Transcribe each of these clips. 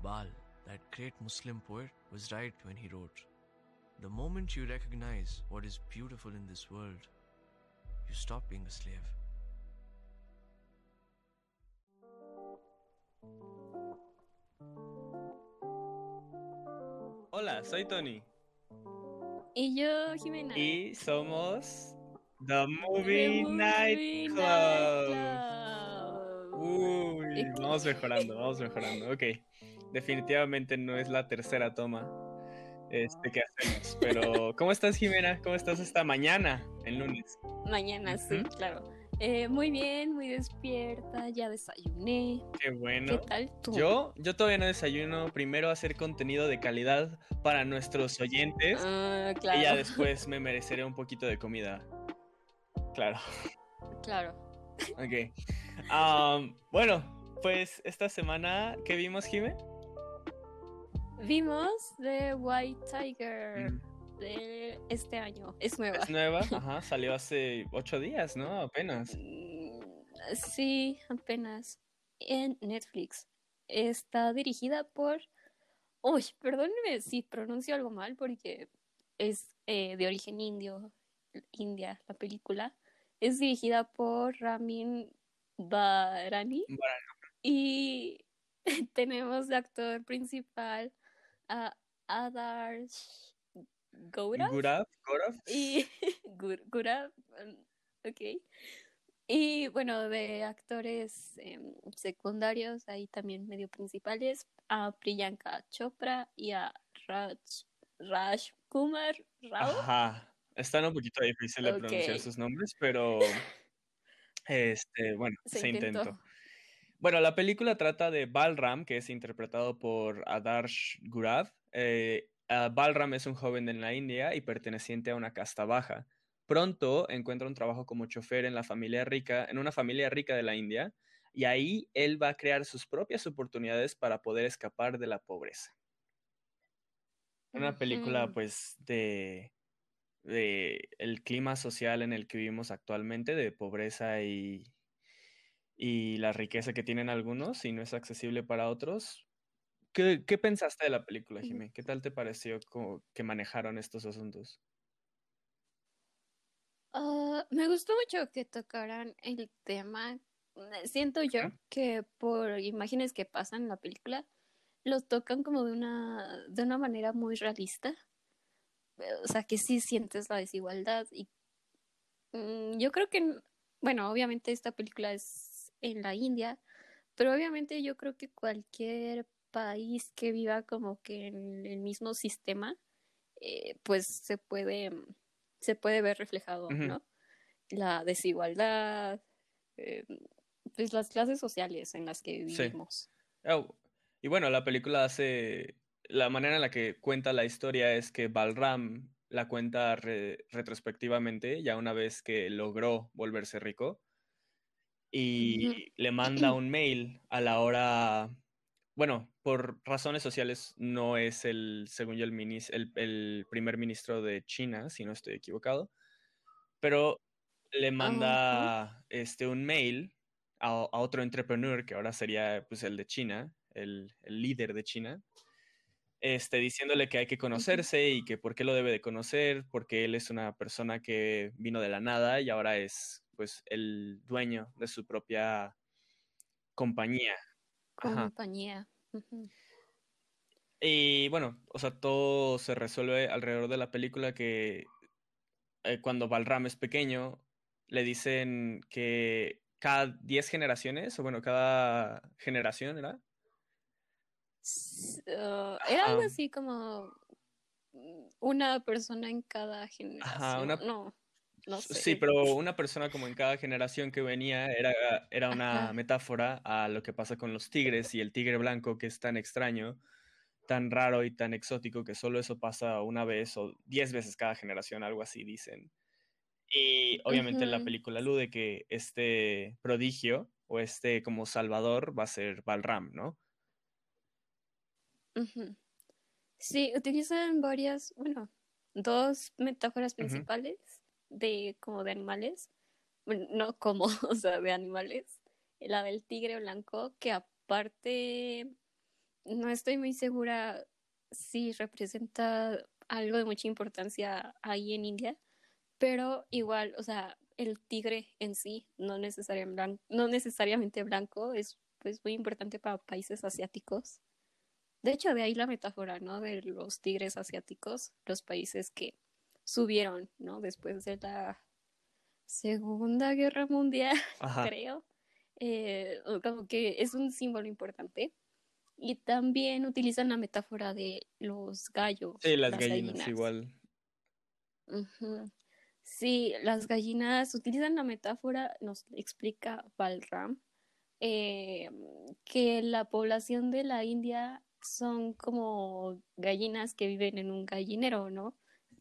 Iqbal, that great Muslim poet, was right when he wrote The moment you recognize what is beautiful in this world, you stop being a slave. Hola, soy Tony. Y yo, Jimena. Y somos The Movie, The Night Club. Night Club. Uy, vamos mejorando, vamos mejorando. Ok, definitivamente no es la tercera toma este, que hacemos. Pero, ¿cómo estás, Jimena? ¿Cómo estás esta mañana, el lunes? Mañana, sí, claro. Eh, muy bien, muy despierta, ya desayuné. Qué ¿Qué bueno. tal tú? Yo, yo todavía no desayuno. Primero hacer contenido de calidad para nuestros oyentes. Ah, Y claro. ya después me mereceré un poquito de comida. Claro. Claro. Ok. Bueno, pues esta semana, ¿qué vimos, Jime? Vimos The White Tiger Mm, de este año. Es nueva. Es nueva, ajá, salió hace ocho días, ¿no? Apenas. Mm, Sí, apenas. En Netflix. Está dirigida por. Uy, perdónenme si pronuncio algo mal porque es eh, de origen indio, India, la película. Es dirigida por Ramin Barani y tenemos de actor principal a Adarsh Gourav Gurav, y Gur- Gurav, mm, ok. Y bueno, de actores em, secundarios, ahí también medio principales, a Priyanka Chopra y a Raj, Raj Kumar Rao. Ajá. Están un poquito difícil de pronunciar sus nombres, pero este, bueno, Se se, intentó. intentó. Bueno, la película trata de Balram, que es interpretado por Adarsh Gurav. Eh, ah, Balram es un joven en la India y perteneciente a una casta baja. Pronto encuentra un trabajo como chofer en la familia rica, en una familia rica de la India, y ahí él va a crear sus propias oportunidades para poder escapar de la pobreza. Una película, pues, de, de el clima social en el que vivimos actualmente, de pobreza y, y la riqueza que tienen algunos y no es accesible para otros. ¿Qué, qué pensaste de la película. Jimé? ¿Qué tal te pareció que manejaron estos asuntos? Ah, me gustó mucho que tocaran el tema. Eh, Siento yo que por imágenes que pasan en la película, los tocan como de una, de una manera muy realista. Eh, O sea, que sí sientes la desigualdad. Y mm, yo creo que, bueno, obviamente esta película es en la India, pero obviamente yo creo que cualquier país que viva como que en el mismo sistema, eh, pues se puede, se puede ver reflejado. ¿no? La desigualdad, eh, pues las clases sociales en las que Sí. vivimos. Oh, y bueno, la película hace... La manera en la que cuenta la historia es que Balram la cuenta re- retrospectivamente, ya una vez que logró volverse rico, y le manda un mail a la hora... Bueno, por razones sociales no es el, según yo, el, minis- el, el primer ministro de China, si no estoy equivocado, pero le manda este, un mail a, a otro entrepreneur, que ahora sería pues, el de China, el, el líder de China, este, diciéndole que hay que conocerse y que por qué lo debe de conocer, porque él es una persona que vino de la nada y ahora es pues el dueño de su propia compañía. Ajá. Compañía. Y bueno, o sea, todo se resuelve alrededor de la película que eh, cuando Balram es pequeño, le dicen que cada 10 generaciones, o bueno, cada generación, ¿era? Ah, era algo Ajá. así como mm, una persona en cada generación. una- No, no sé. Sí, pero una persona como en cada generación que venía era, era una Ajá. metáfora a lo que pasa con los tigres y el tigre blanco que es tan extraño, tan raro y tan exótico que solo eso pasa una vez o diez veces cada generación, algo así dicen. Y obviamente en la película alude que este prodigio o este como salvador va a ser Balram, ¿no? Sí, utilizan varias, bueno, dos metáforas principales de como de animales. No como, o sea, de animales. La del tigre blanco, que aparte no estoy muy segura si representa algo de mucha importancia ahí en India, pero igual, o sea, el tigre en sí, no necesariamente blanco, no necesariamente blanco, es pues muy importante para países asiáticos. De hecho, de ahí la metáfora, ¿no? De los tigres asiáticos, los países que subieron, ¿no? Después de la Segunda Guerra Mundial, Ajá. creo. Eh, como que es un símbolo importante. Y también utilizan la metáfora de los gallos. Sí, las, gallinas, igual. Sí, las gallinas utilizan la metáfora, nos explica Balram, eh, que la población de la India son como gallinas que viven en un gallinero, ¿no?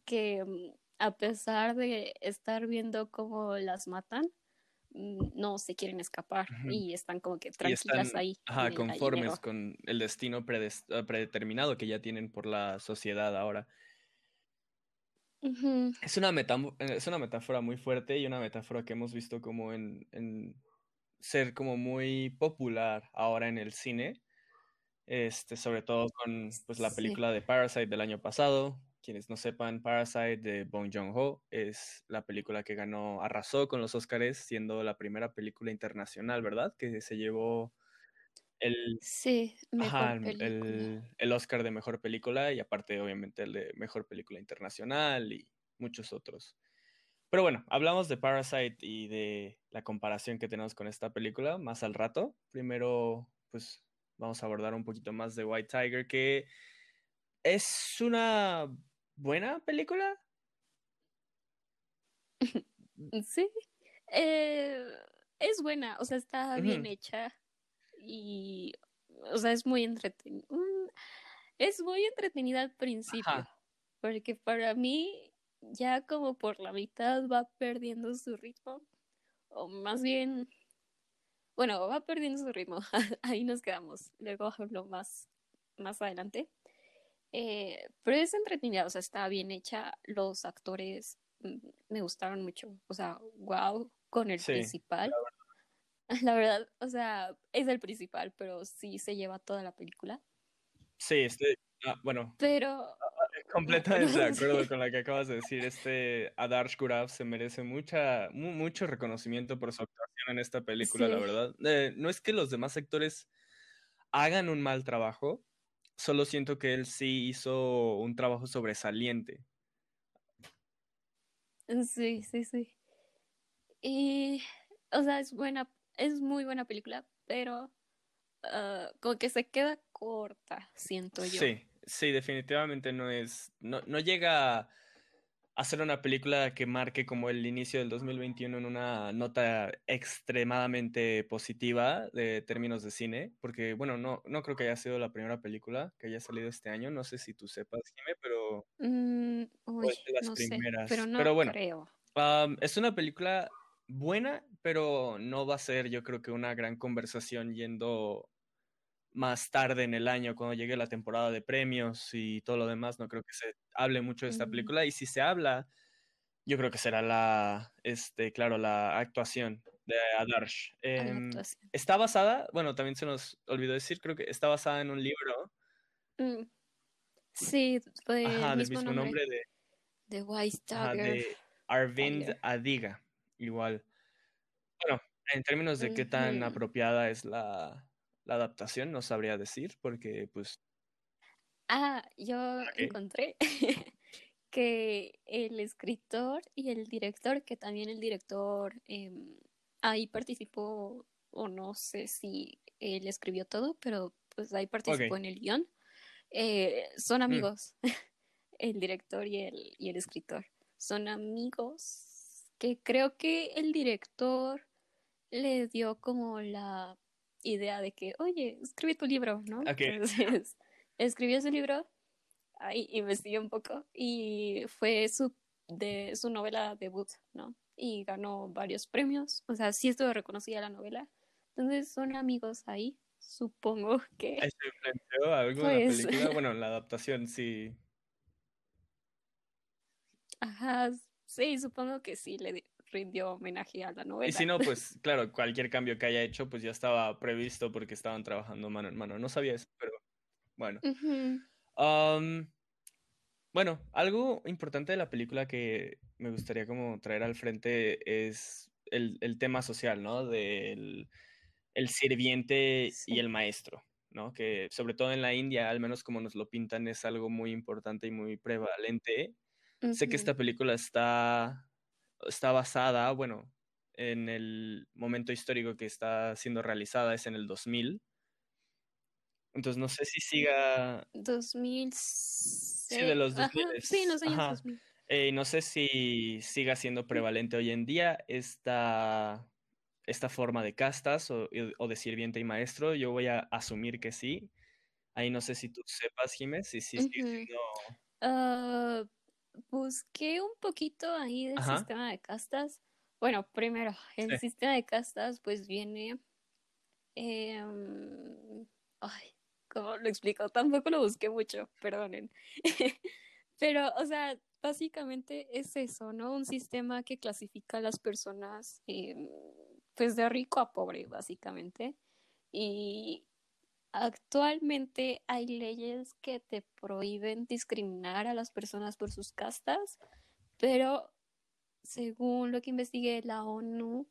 Que mm, a pesar de estar viendo cómo las matan, mm, no se quieren escapar y están como que tranquilas están ahí. ajá, conformes gallinero. con el destino eh, predeterminado que ya tienen por la sociedad ahora. Es una, eh, es una metáfora muy fuerte y una metáfora que hemos visto como en, en ser como muy popular ahora en el cine, este, sobre todo con pues, la Sí. película de Parasite del año pasado. Quienes no sepan, Parasite de Bong Joon-ho es la película que ganó, arrasó con los Oscars, siendo la primera película internacional, ¿verdad? Que se llevó el, Sí, Ajá, el- el Oscar de mejor película y aparte obviamente el de mejor película internacional y muchos otros. Pero bueno, hablamos de Parasite y de la comparación que tenemos con esta película más al rato. Primero, pues vamos a abordar un poquito más de White Tiger, que es una buena película. Sí, eh, es buena, o sea, está bien hecha y, o sea, es muy entretenida. Es muy entretenida al principio, Ajá. porque para mí ya como por la mitad va perdiendo su ritmo, o más bien, bueno, va perdiendo su ritmo, ahí nos quedamos, luego hablo más, más adelante. Eh, pero es entretenida, o sea, está bien hecha, los actores mm, me gustaron mucho, o sea, wow, con el Sí, principal. La verdad, o sea, es el principal, pero sí se lleva toda la película. Sí, este, ah, bueno, Pero, completamente de acuerdo con lo que acabas de decir. Este Adarsh Gurav se merece mucha, mu- mucho reconocimiento por su actuación en esta película, la verdad. Eh, no es que los demás actores hagan un mal trabajo, solo siento que él sí hizo un trabajo sobresaliente. sí, sí, sí. Y, o sea, es buena, es muy buena película, pero ah, como que se queda corta, siento yo. Sí, sí, definitivamente no es, no, no llega a hacer una película que marque como el inicio del 2021 en una nota extremadamente positiva de términos de cine, porque bueno, no, no creo que haya sido la primera película que haya salido este año, no sé si tú sepas, Jime, pero Mm, uy, de las no sé, primeras, pero no pero bueno. creo. um, es una película buena, pero no va a ser yo creo que una gran conversación yendo más tarde en el año, cuando llegue la temporada de premios y todo lo demás, no creo que se hable mucho de esta Mm. película. Y si se habla, yo creo que será la, este, claro, la actuación de Adarsh. Em, actuación. está basada, bueno, también se nos olvidó decir, creo que está basada en un libro, Mm, Sí, fue ajá, el del mismo mismo nombre nombre de, de White ajá, Tiger. de Arvind Tiger. Adiga, igual. Bueno, en términos de qué tan apropiada es la, la adaptación, no sabría decir, porque pues, Ah, yo encontré que el escritor y el director, que también el director em, ahí participó, o no sé si él escribió todo, pero pues ahí participó en el guion, eh, son Mm. amigos, el director y el, y el escritor. Son amigos que creo que el director le dio como la idea de que, oye, escribe tu libro, ¿no? Ok. Entonces, escribió su libro, ahí investigué un poco y fue su, de, su novela debut, ¿no? Y ganó varios premios, o sea, sí estuvo reconocida la novela. Entonces son amigos ahí, supongo que... ¿eso influenció algo la Pues- película? Bueno, en la adaptación sí. Ajá, sí, supongo que sí le di- rindió homenaje a la novela. Y si no, pues claro, cualquier cambio que haya hecho, pues ya estaba previsto porque estaban trabajando mano en mano. No sabía eso, pero Bueno. Ujú. Am, bueno, algo importante de la película que me gustaría como traer al frente es el, el tema social, ¿no? Del el sirviente Sí. y el maestro, ¿no? Que sobre todo en la India, al menos como nos lo pintan, es algo muy importante y muy prevalente. Sé que esta película está, está basada, bueno, en el momento histórico que está siendo realizada, es en el 2000. Entonces no sé si siga, 2006. sí, de los Ajá, 2000. sí, en los años Ajá. 2000. Eh, no sé si siga siendo prevalente hoy en día esta, esta forma de castas o, o de sirviente y maestro. Yo voy a asumir que sí. Ahí no sé si tú sepas, Jiménez, si sí sigue Ujú. siendo... Ah, busqué un poquito ahí del Ajá. sistema de castas. Bueno, primero, el Sí. sistema de castas pues viene... em, ay, ¿cómo lo explico? Tampoco lo busqué mucho, perdonen. Pero, o sea, básicamente es eso, ¿no? Un sistema que clasifica a las personas em, pues de rico a pobre, básicamente. Y actualmente hay leyes que te prohíben discriminar a las personas por sus castas, pero según lo que investigué, la ONU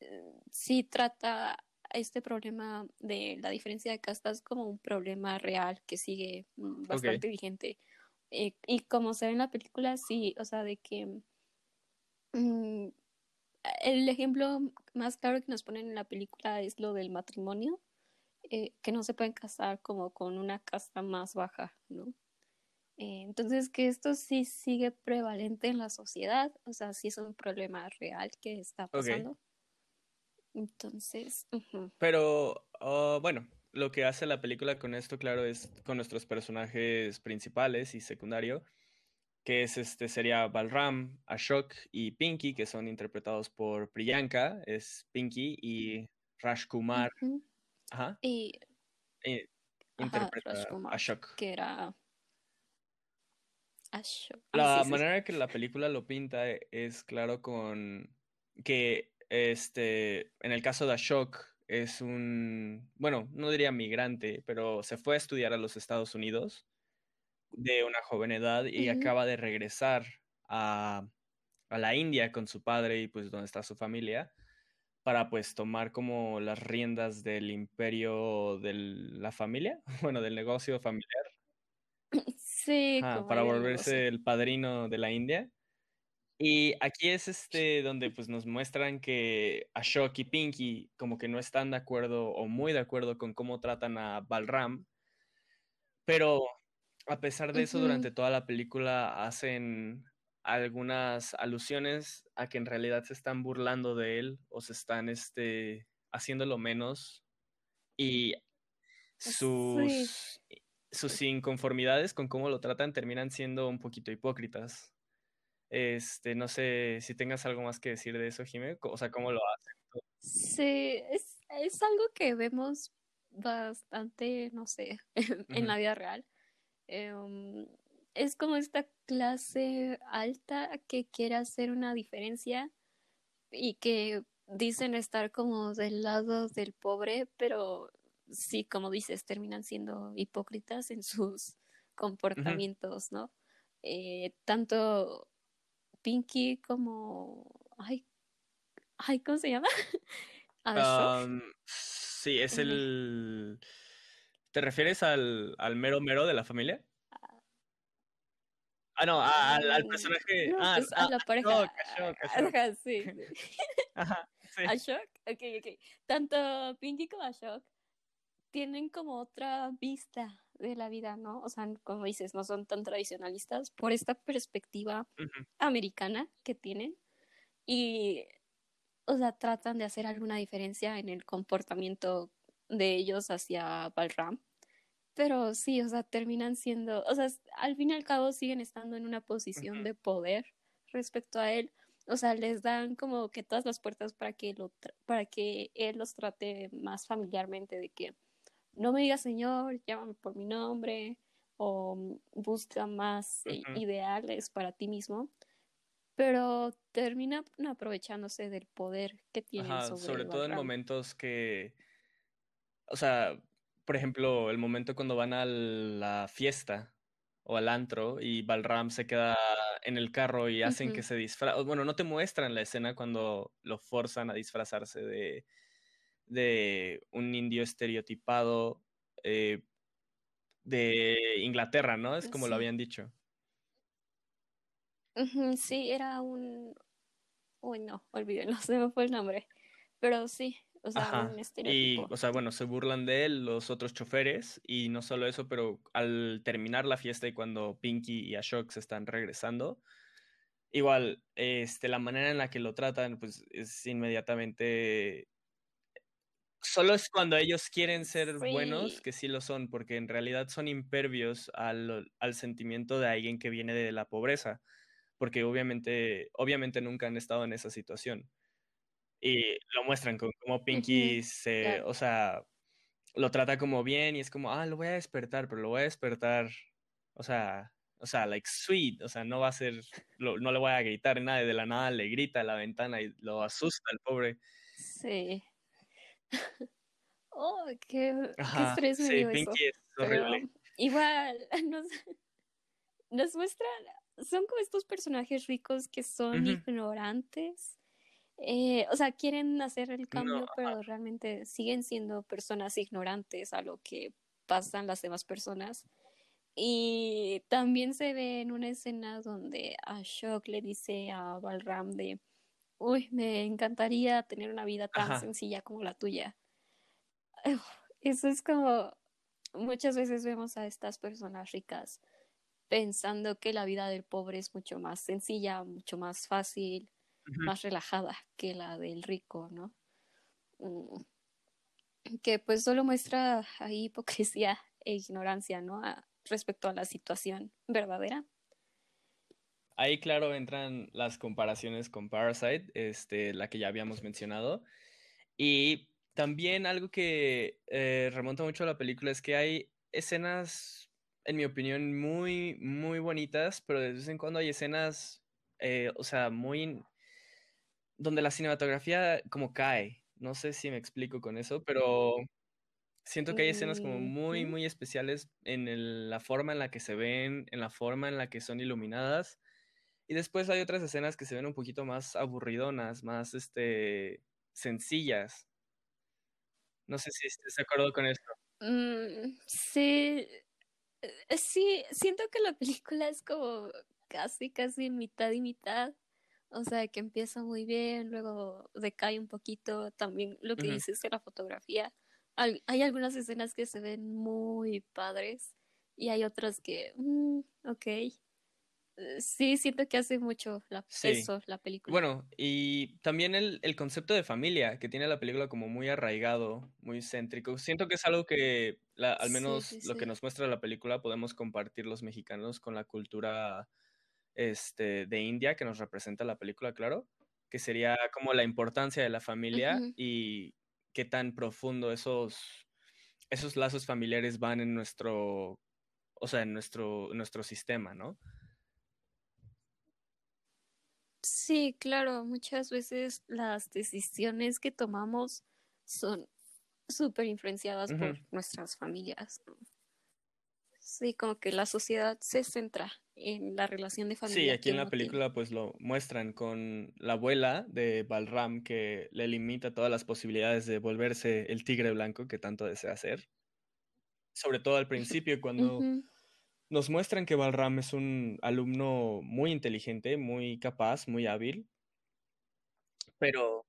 eh, sí trata este problema de la diferencia de castas como un problema real que sigue mm, bastante vigente. Eh, y como se ve en la película, sí, o sea, de que mm, el ejemplo más claro que nos ponen en la película es lo del matrimonio, eh, que no se pueden casar como con una casta más baja, ¿no? Eh, entonces, que esto sí sigue prevalente en la sociedad, o sea, sí es un problema real que está pasando. Entonces. Pero ah, bueno, lo que hace la película con esto, claro, es con nuestros personajes principales y secundario, que es este sería Balram, Ashok y Pinky, que son interpretados por Priyanka, es Pinky, y Rajkumar, Ujú. Ajá, Y, eh, ajá, interpreta a Ashok. que era Ashok. La Ah, sí, sí, sí. manera que la película lo pinta es claro con que este, en el caso de Ashok es un, bueno, no diría migrante, pero se fue a estudiar a los Estados Unidos de una joven edad y acaba de regresar a, a la India con su padre y pues donde está su familia para pues tomar como las riendas del imperio de la familia, bueno, del negocio familiar. Sí, como para volverse negocio. el padrino de la India. Y aquí es este donde pues nos muestran que Ashok y Pinky como que no están de acuerdo o muy de acuerdo con cómo tratan a Balram, pero a pesar de eso durante toda la película hacen algunas alusiones a que en realidad se están burlando de él o se están este haciéndolo menos y Sí. sus sus inconformidades con cómo lo tratan terminan siendo un poquito hipócritas. Este, no sé si tengas algo más que decir de eso, Jimé, o sea, cómo lo hacen. Sí, es, es algo que vemos bastante, no sé, en la Ujú. vida real. Em, es como esta clase alta que quiere hacer una diferencia y que dicen estar como del lado del pobre, pero sí, como dices, terminan siendo hipócritas en sus comportamientos, ¿no? Eh, tanto Pinky como... Ay, ay, ¿cómo se llama? Am, sí, es el... ¿Te refieres al, al mero mero de la familia? Ah, no, al, al personaje... no, Ah, pues a ah, la pareja. Ashok, Ashok, Ashok. Ajá, sí. Ajá, sí. Ashok, ok, ok. Tanto Pinky como Ashok tienen como otra vista de la vida, ¿no? O sea, como dices, no son tan tradicionalistas por esta perspectiva americana que tienen y, o sea, tratan de hacer alguna diferencia en el comportamiento de ellos hacia Balram. Pero sí, o sea, terminan siendo, o sea, al fin y al cabo siguen estando en una posición de poder respecto a él. O sea, les dan como que todas las puertas para que lo tra- para que él los trate más familiarmente de que no me digas señor, llámame por mi nombre o mm, busca más eh, ideales para ti mismo. Pero terminan aprovechándose del poder que tienen Ajá, sobre sobre todo en momentos que, o sea, por ejemplo, el momento cuando van a la fiesta o al antro y Balram se queda en el carro y hacen que se disfraza. Bueno, no te muestran la escena cuando lo forzan a disfrazarse de, de un indio estereotipado eh, de Inglaterra, ¿no? Es como lo habían dicho. sí, era un... Uy, no, olvídenlo, se me fue el nombre. Pero sí, o sea, un Y, o sea, bueno, se burlan de él los otros choferes y no solo eso, pero al terminar la fiesta y cuando Pinky y Ashok se están regresando, igual, este, la manera en la que lo tratan, pues es inmediatamente... Solo es cuando ellos quieren ser buenos que sí lo son, porque en realidad son impervios al, al sentimiento de alguien que viene de la pobreza, porque obviamente, obviamente nunca han estado en esa situación y lo muestran con cómo Pinky se, o sea, lo trata como bien y es como, ah, lo voy a despertar, pero lo voy a despertar, o sea, o sea, like sweet, o sea, no va a ser, no le voy a gritar nada, de la nada le grita a la ventana y lo asusta el pobre. Sí. oh, qué, qué estrés sí, Pinky es horrible. igual, nos, nos muestran, son como estos personajes ricos que son ignorantes eh, o sea, quieren hacer el cambio, pero realmente siguen siendo personas ignorantes a lo que pasan las demás personas. Y también se ve en una escena donde Ashok le dice a Balram de, uy, me encantaría tener una vida tan sencilla como la tuya. Eso es como, muchas veces vemos a estas personas ricas pensando que la vida del pobre es mucho más sencilla, mucho más fácil, más relajada que la del rico, ¿no? Mm, que pues solo muestra ahí hipocresía e ignorancia, ¿no? respecto a la situación verdadera. Ahí, claro, entran las comparaciones con Parasite, este, la que ya habíamos mencionado. Y también algo que eh, remonta mucho a la película es que hay escenas, en mi opinión, muy, muy bonitas, pero de vez en cuando hay escenas, eh, o sea, muy donde la cinematografía como cae. No sé si me explico con eso, pero siento que hay escenas como muy, muy especiales en la forma en la que se ven, en la forma en la que son iluminadas. Y después hay otras escenas que se ven un poquito más aburridonas, más este, sencillas. No sé si estás de acuerdo con esto. Mm, sí, eh, sí, siento que la película es como casi, casi mitad y mitad. O sea, que empieza muy bien, luego decae un poquito. También lo que dices de la fotografía. hay algunas escenas que se ven muy padres y hay otras que, mm, ok. Eh, sí, siento que hace mucho la, eso, la película. Bueno, y también el, concepto de familia que tiene la película como muy arraigado, muy céntrico. Siento que es algo que, al menos lo que nos muestra la película, podemos compartir los mexicanos con la cultura este, de India que nos representa la película, claro, que sería como la importancia de la familia y qué tan profundo esos, esos lazos familiares van en nuestro, o sea, en nuestro, nuestro sistema, ¿no? Sí, claro, muchas veces las decisiones que tomamos son súper influenciadas por nuestras familias. Sí, como que la sociedad se centra en la relación de familia. Sí, aquí en la película pues lo muestran con la abuela de Balram que le limita todas las posibilidades de volverse el tigre blanco que tanto desea ser. Sobre todo al principio cuando nos muestran que Balram es un alumno muy inteligente, muy capaz, muy hábil, pero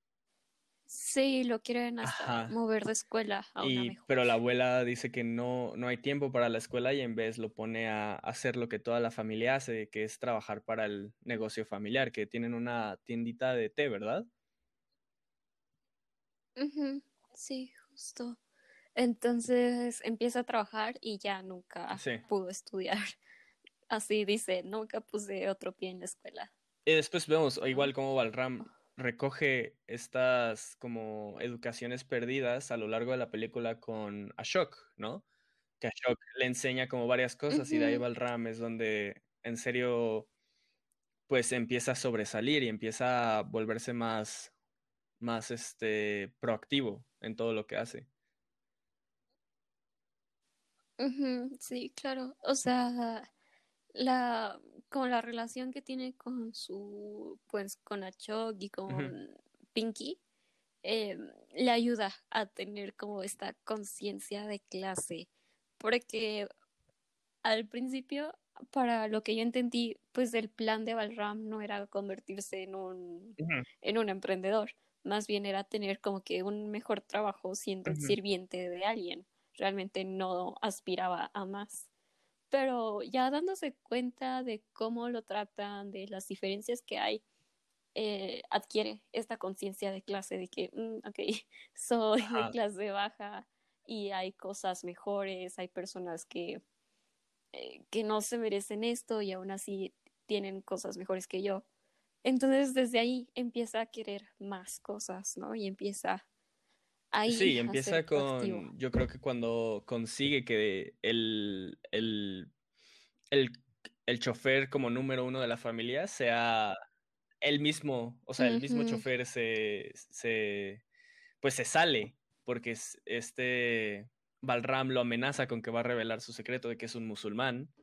Sí, lo quieren hasta mover de escuela a una mejor. Pero la abuela dice que no, no hay tiempo para la escuela y en vez lo pone a hacer lo que toda la familia hace, que es trabajar para el negocio familiar, que tienen una tiendita de té, ¿verdad? Sí, justo. Entonces empieza a trabajar y ya nunca pudo estudiar. Así dice, nunca puse otro pie en la escuela. Y después vemos igual como Balram recoge estas como educaciones perdidas a lo largo de la película con Ashok, ¿no? Que Ashok le enseña como varias cosas y de ahí Balram es donde en serio pues empieza a sobresalir y empieza a volverse más, más este, proactivo en todo lo que hace. Sí, claro. O sea, la, como la relación que tiene con su, pues, con Achok y con Pinky, eh, le ayuda a tener como esta conciencia de clase. Porque al principio, para lo que yo entendí, pues el plan de Balram no era convertirse en un, en un emprendedor, más bien era tener como que un mejor trabajo siendo Ujú. sirviente de alguien. Realmente no aspiraba a más. Pero ya dándose cuenta de cómo lo tratan, de las diferencias que hay, eh, adquiere esta conciencia de clase de que, mm, ok, soy de clase baja y hay cosas mejores, hay personas que, eh, que no se merecen esto y aún así tienen cosas mejores que yo. Entonces desde ahí empieza a querer más cosas, ¿no? Y empieza ahí Sí, empieza con, yo creo que cuando consigue que el, el, el, el chofer como número uno de la familia sea él mismo, o sea, el mismo chofer se, se, pues se sale, porque es- este Balram lo amenaza con que va a revelar su secreto de que es un musulmán.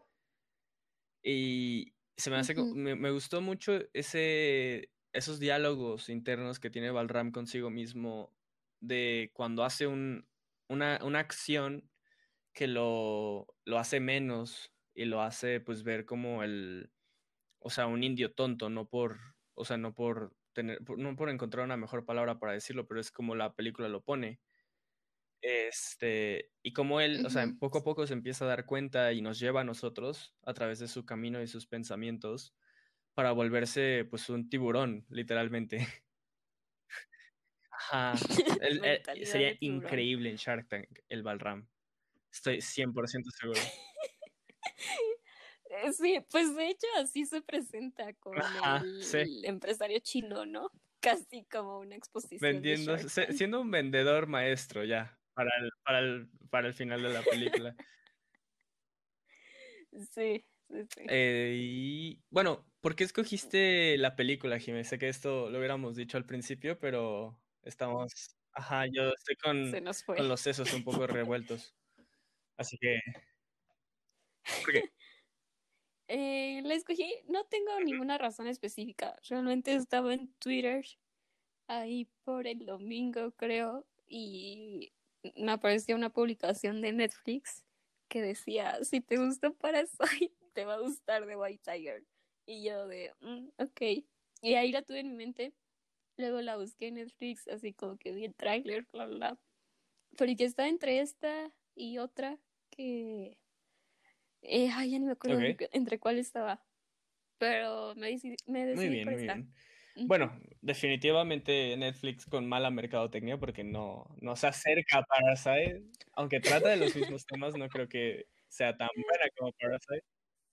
Y se me hace, me gustó mucho ese, esos diálogos internos que tiene Balram consigo mismo de cuando hace un, una, una acción que lo, lo hace menos y lo hace pues ver como el, o sea, un indio tonto, no por, o sea, no por tener, por- no por encontrar una mejor palabra para decirlo, pero es como la película lo pone. Este, y como él, o sea, poco a poco se empieza a dar cuenta y nos lleva a nosotros a través de su camino y sus pensamientos para volverse pues un tiburón, literalmente. Ajá. Mentalidad sería increíble en Shark Tank, el Balram. Estoy 100% seguro. Eh, Sí, pues de hecho así se presenta con Ajá, el, sí. empresario chino, ¿no? Casi como una exposición Vendiendo, se- siendo un vendedor maestro ya, para el, para el, para el final de la película. Sí, sí, sí. Eh, y bueno, ¿por qué escogiste la película, Jiménez? Sé que esto lo hubiéramos dicho al principio, pero estamos, ajá, yo estoy con, con los sesos un poco revueltos. Así que, ¿por qué? Eh, la escogí, no tengo ninguna razón específica. Realmente estaba en Twitter ahí por el domingo, creo, y me apareció una publicación de Netflix que decía, si te gusta Parasite, te va a gustar The White Tiger. Y yo de, "Mm, ok. Y ahí la tuve en mi mente. Luego la busqué en Netflix, así como que vi el tráiler, bla, bla, bla. Pero y que está entre esta y otra que... Eh, ay, ya ni me acuerdo entre- cuál estaba. Pero me decidí, me decidí Muy bien, por muy esta. bien. Bueno, definitivamente Netflix con mala mercadotecnia porque no, no se acerca a Parasite, aunque trata de los mismos temas, no creo que sea tan buena como Parasite.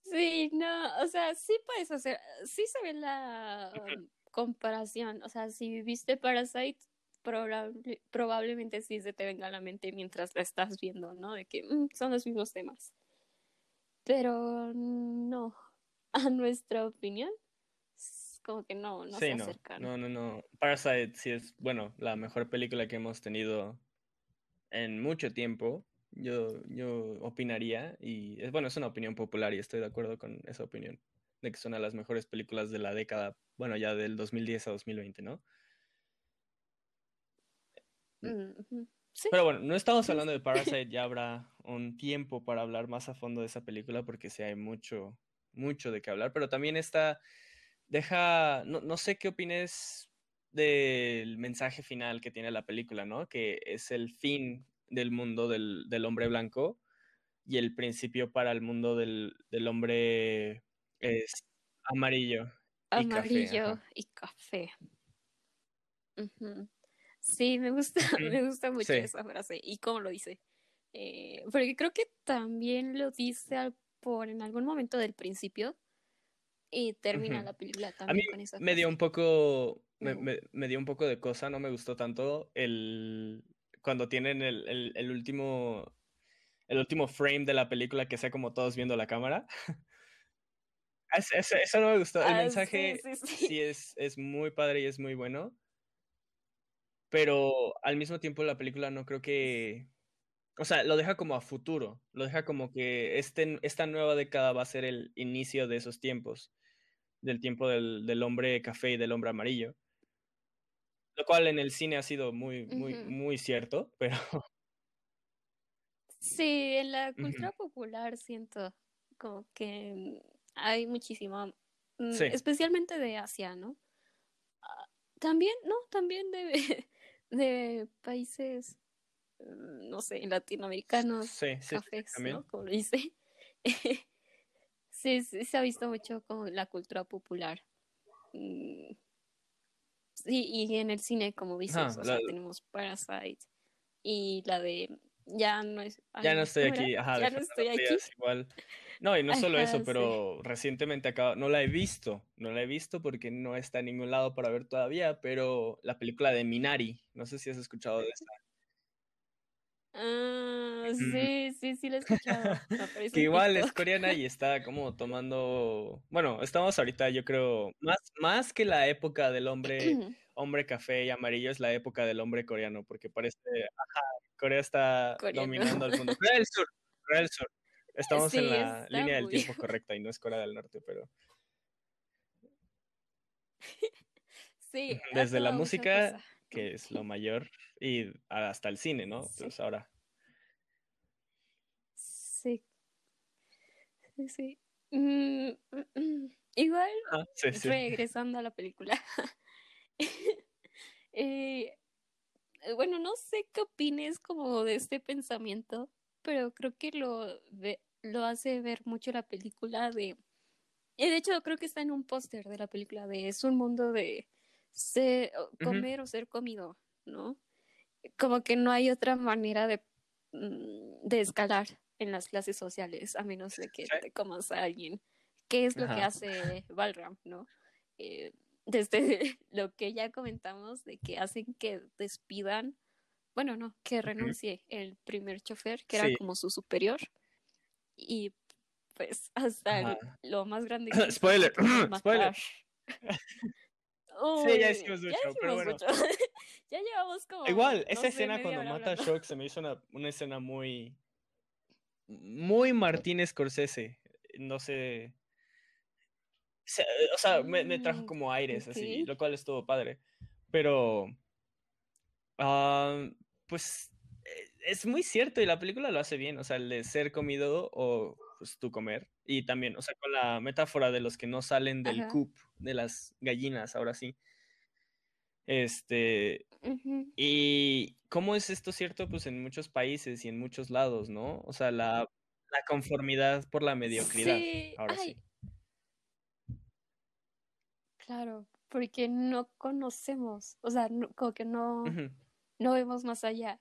Sí, no, o sea, sí puedes hacer, sí se ve la um, comparación, o sea, si viste Parasite, probable- probablemente sí se te venga a la mente mientras la estás viendo, ¿no? De que mm, son los mismos temas. Pero no, a nuestra opinión, como que no, no Sí, se no, acercan. no, no, no. Parasite sí es, bueno, la mejor película que hemos tenido en mucho tiempo. Yo, yo opinaría, y es bueno, es una opinión popular y estoy de acuerdo con esa opinión, de que es una de las mejores películas de la década, bueno, ya del 2010 a 2020, ¿no? Mm. Sí, Pero bueno, no estamos hablando de Parasite, ya habrá un tiempo para hablar más a fondo de esa película porque sí hay mucho, mucho de qué hablar, pero también está, deja, no, no sé qué opines del mensaje final que tiene la película, ¿no? Que es el fin del mundo del, del hombre blanco y el principio para el mundo del, del hombre es amarillo y café. amarillo y café. Sí, me gusta, me gusta mucho sí. esa frase y cómo lo dice. Eh, porque creo que también lo dice al- por en algún momento del principio y termina la película A mí también con esa me dio frase. un poco, me, Ujú. me- me dio un poco de cosa, no me gustó tanto el cuando tienen el, el- el último, el último frame de la película que sea como todos viendo la cámara. Es- es- eso no me gustó. El Ah, mensaje sí, sí. sí es, es muy padre y es muy bueno, pero al mismo tiempo la película no creo que O sea, lo deja como a futuro, lo deja como que este, esta nueva década va a ser el inicio de esos tiempos, del tiempo del, del hombre café y del hombre amarillo. Lo cual en el cine ha sido muy, muy, muy cierto, pero Sí, en la cultura popular siento como que hay muchísima, mm, Sí. especialmente de Asia, ¿no? Ah, También, no, también de, de países, mm, no sé, latinoamericanos, sí, sí, cafés. ¿no? Como lo dice. Sí, sí, se ha visto mucho como la cultura popular. Mm, Sí, y en el cine, como dices, o sea, tenemos Parasite y la de ya no es. Ya no estoy aquí, ajá, Ya no estoy aquí. Igual. No, y no solo eso, sí. pero recientemente acabo, no la he visto, no la he visto porque no está en ningún lado para ver todavía, pero la película de Minari, no sé si has escuchado de esa. Ah, Ujú. sí, sí, sí, la he escuchado. Que igual es coreana y está como tomando, bueno, estamos ahorita, yo creo, más, más que la época del hombre, hombre café y amarillo, es la época del hombre coreano, porque parece, ajá, Corea está dominando al mundo. Corea del Sur, Corea del Sur. Estamos en la línea del tiempo correcta y no es Corea del Norte, pero Sí, ha desde la música, cosa, ¿no? que es lo mayor, y hasta el cine, ¿no? Sí. Pues ahora. Sí. Sí, sí. Mm, mm, mm. Igual, Ah, sí, sí. regresando a la película. Eh, bueno, no sé qué opines como de este pensamiento, pero creo que lo, ve- lo hace ver mucho la película de... Y de hecho creo que está en un póster de la película de es un mundo de ser, comer o ser comido, ¿no? Como que no hay otra manera de, mm, de escalar en las clases sociales a menos de que te comas a alguien. ¿Qué es lo que hace Balram, no? Eh, desde lo que ya comentamos de que hacen que despidan, bueno, no, que renuncie el primer chofer, que era como su superior, y pues hasta el- lo más grande que Spoiler, spoiler. Sí, ya hicimos ya mucho, pero bueno. mucho. ya llevamos como. Igual, esa escena cuando mata a. Shock se me hizo una, una escena muy. Muy Martín Scorsese. No sé. Se- O sea, me, me trajo Mm, como aires así, lo cual estuvo padre. Pero. ah, pues. eh, Es muy cierto y la película lo hace bien. O sea, el de ser comido o pues tú comer. Y también, o sea, con la metáfora de los que no salen del Ajá. coop, de las gallinas, ahora sí. Este. Y cómo es esto cierto, pues en muchos países y en muchos lados, ¿no? O sea, la, la conformidad por la mediocridad. Sí, Ahora ay, sí. Claro, porque no conocemos, o sea, no- como que no, no vemos más allá.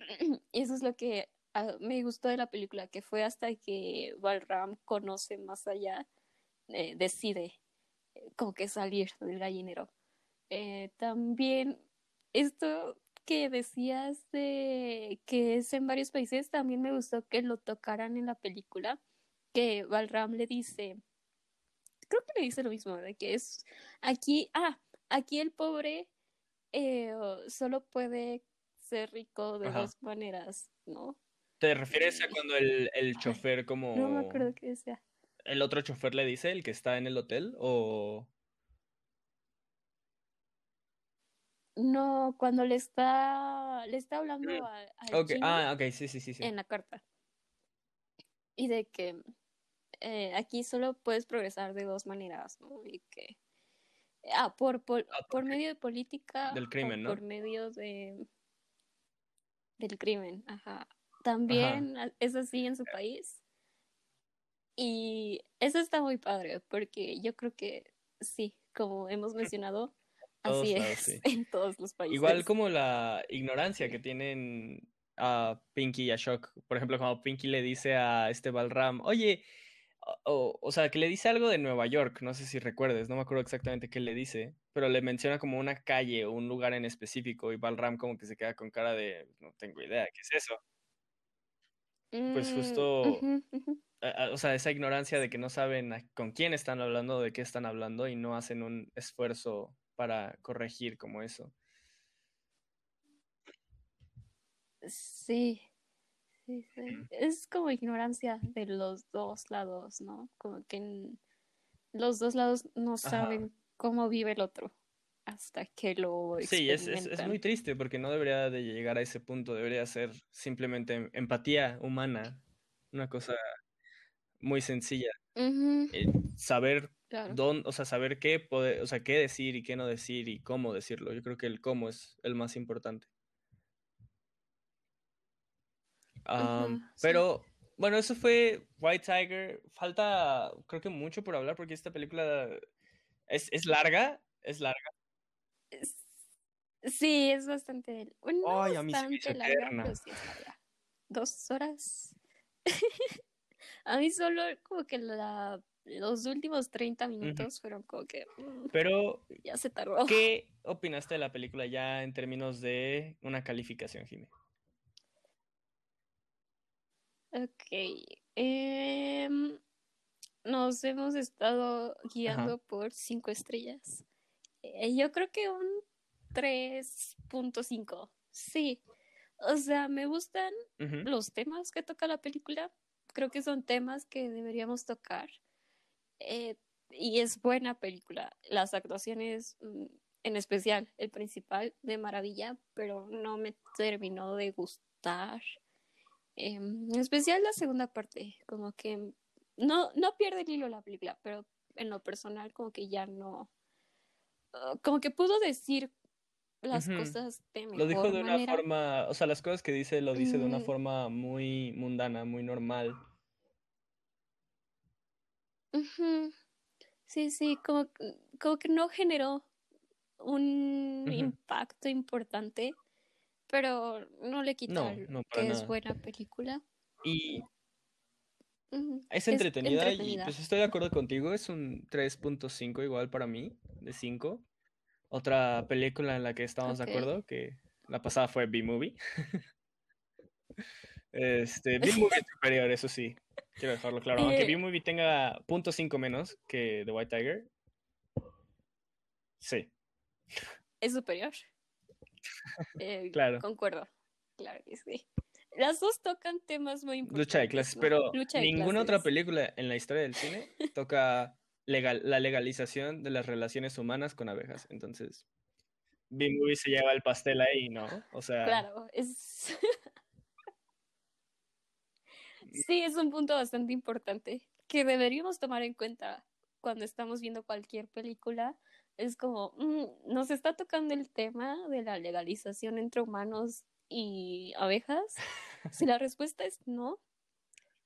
Y eso es lo que ah, me gustó de la película, que fue hasta que Balram conoce más allá, eh, decide eh, como que salir del gallinero. Eh, también esto que decías de que es en varios países, también me gustó que lo tocaran en la película, que Balram le dice, creo que le dice lo mismo, de que es aquí, ah, aquí el pobre eh, solo puede ser rico de Ajá. dos maneras, ¿no? ¿Te refieres a cuando el, el chofer como... No me acuerdo qué decía. el otro chofer le dice, el que está en el hotel? ¿O...? No, cuando le está, le está hablando Mm, a- Ah, ok, sí, sí, sí, sí. en la carta. Y de que eh, aquí solo puedes progresar de dos maneras, ¿no? Y que, ah, por, por, Ah, por medio de política Del crimen, ¿no? por medio de del crimen, ajá. También es así en su país. Y eso está muy padre, porque yo creo que sí, como hemos mencionado, así es sí. en todos los países. Igual como la ignorancia que tienen a Pinky y a Shock. Por ejemplo, cuando Pinky le dice a este Balram, oye, o, o- sea, que le dice algo de Nueva York, no sé si recuerdes, no me acuerdo exactamente qué le dice, pero le menciona como una calle o un lugar en específico y Balram como que se queda con cara de, no tengo idea, ¿qué es eso? Pues Mm, justo, a- a- o sea, esa ignorancia de que no saben a- con quién están hablando, de qué están hablando y no hacen un esfuerzo para corregir como eso. Sí. Sí, sí. Es como ignorancia de los dos lados, ¿no? Como que los dos lados no Ajá. saben cómo vive el otro hasta que lo Sí, es, es, es muy triste porque no debería de llegar a ese punto, debería ser simplemente em- empatía humana, una cosa muy sencilla. Eh, saber claro. dónde, o sea, saber qué poder, o sea, qué decir y qué no decir y cómo decirlo. Yo creo que el cómo es el más importante. Pero bueno, eso fue White Tiger. Falta, creo que mucho por hablar porque esta película es, es larga, es larga. Sí, es bastante. No Ay, bastante larga, pero sí es larga. Dos horas. a mí solo como que la, los últimos 30 minutos fueron como que mm, Pero, ya se tardó. ¿qué opinaste de la película ya en términos de una calificación, Jimmy? Ok. em, nos hemos estado guiando por cinco estrellas. Eh, yo creo que un 3.5. Sí. O sea, me gustan los temas que toca la película. Creo que son temas que deberíamos tocar. Eh, y es buena película. Las actuaciones, mm, en especial el principal, de maravilla, pero no me terminó de gustar. Em, en especial la segunda parte, como que no, no pierde el hilo la película, pero en lo personal como que ya no, ah, como que pudo decir las cosas de mejor Lo dijo de una manera. forma, o sea, las cosas que dice lo dice de una forma muy mundana, muy normal. Sí, sí, como, que- como que no generó un impacto importante, pero no le quita No, no, que es buena película. Y es Es entretenida, y pues estoy de acuerdo contigo, es un 3.5 igual para mí, de 5. Otra película en la que estamos de acuerdo, que la pasada fue B-Movie. Este, B-Movie es superior, eso sí, quiero dejarlo claro. Aunque. B-Movie tenga .5 menos que The White Tiger, sí, Es superior. Eh, Claro. Concuerdo. Claro que sí. Las dos tocan temas muy importantes. Lucha de clases, ¿no? pero de ninguna otra película en la historia del cine toca legal, la legalización de las relaciones humanas con abejas. Entonces, B-Movie se lleva el pastel ahí, ¿no? O sea, Claro, es. sí, es un punto bastante importante que deberíamos tomar en cuenta cuando estamos viendo cualquier película. Es como, mm, nos está tocando el tema de la legalización entre humanos y abejas. Si la respuesta es no,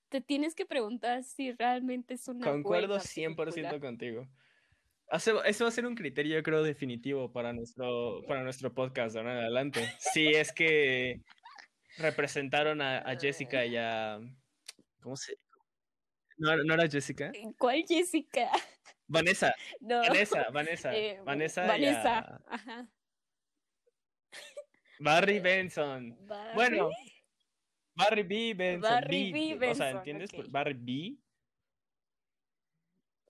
te tienes que preguntar si realmente es una concuerdo buena 100% película. contigo. Eso va a ser un criterio, yo creo, definitivo para nuestro, para nuestro podcast de ahora en adelante. Si es que representaron a, a Jessica y a... ¿Cómo se...? ¿No, no era Jessica? ¿Cuál Jessica? Vanessa. No. Vanessa, Vanessa. Eh, Vanessa, y Vanessa. a Ajá. Barry Benson. Barry. Bueno, Barry B. Benson. Barry B, B. O sea, Benson, ¿entiendes? ok. Barry B.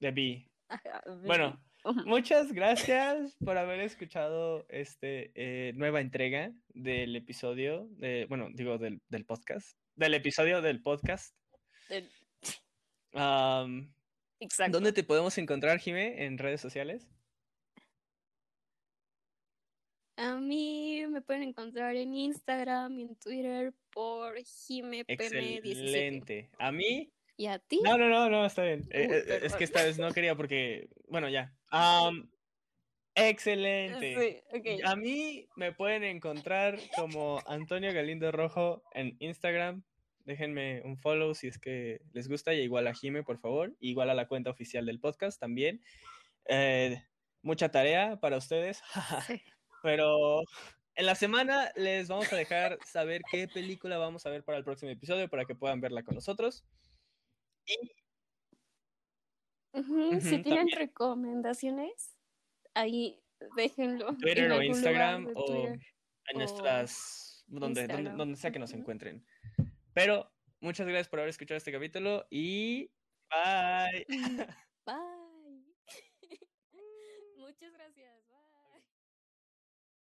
De B. Ajá, Bueno, muchas gracias por haber escuchado este eh, nueva entrega del episodio, de, bueno, digo del, del podcast, del episodio del podcast. Del- Exacto. ¿Dónde te podemos encontrar, Jime, en redes sociales? A mí me pueden encontrar en Instagram y en Twitter por JimePM17. Excelente. A mí ¿Y a ti? No, no, no, no, está bien. Eh, Uy, eh, es que esta vez no quería porque, bueno, ya. Am, excelente. Sí, ok. A mí me pueden encontrar como Antonio Galindo Rojo en Instagram. Déjenme un follow si es que les gusta y igual a Jime, por favor. Igual a la cuenta oficial del podcast también. Eh, mucha tarea para ustedes. Sí. Pero en la semana les vamos a dejar saber qué película vamos a ver para el próximo episodio para que puedan verla con nosotros. Si tienen recomendaciones, ahí déjenlo. Twitter en o lugar Instagram o Twitter. en o nuestras donde, donde, sea que nos encuentren. Pero muchas gracias por haber escuchado este capítulo y bye.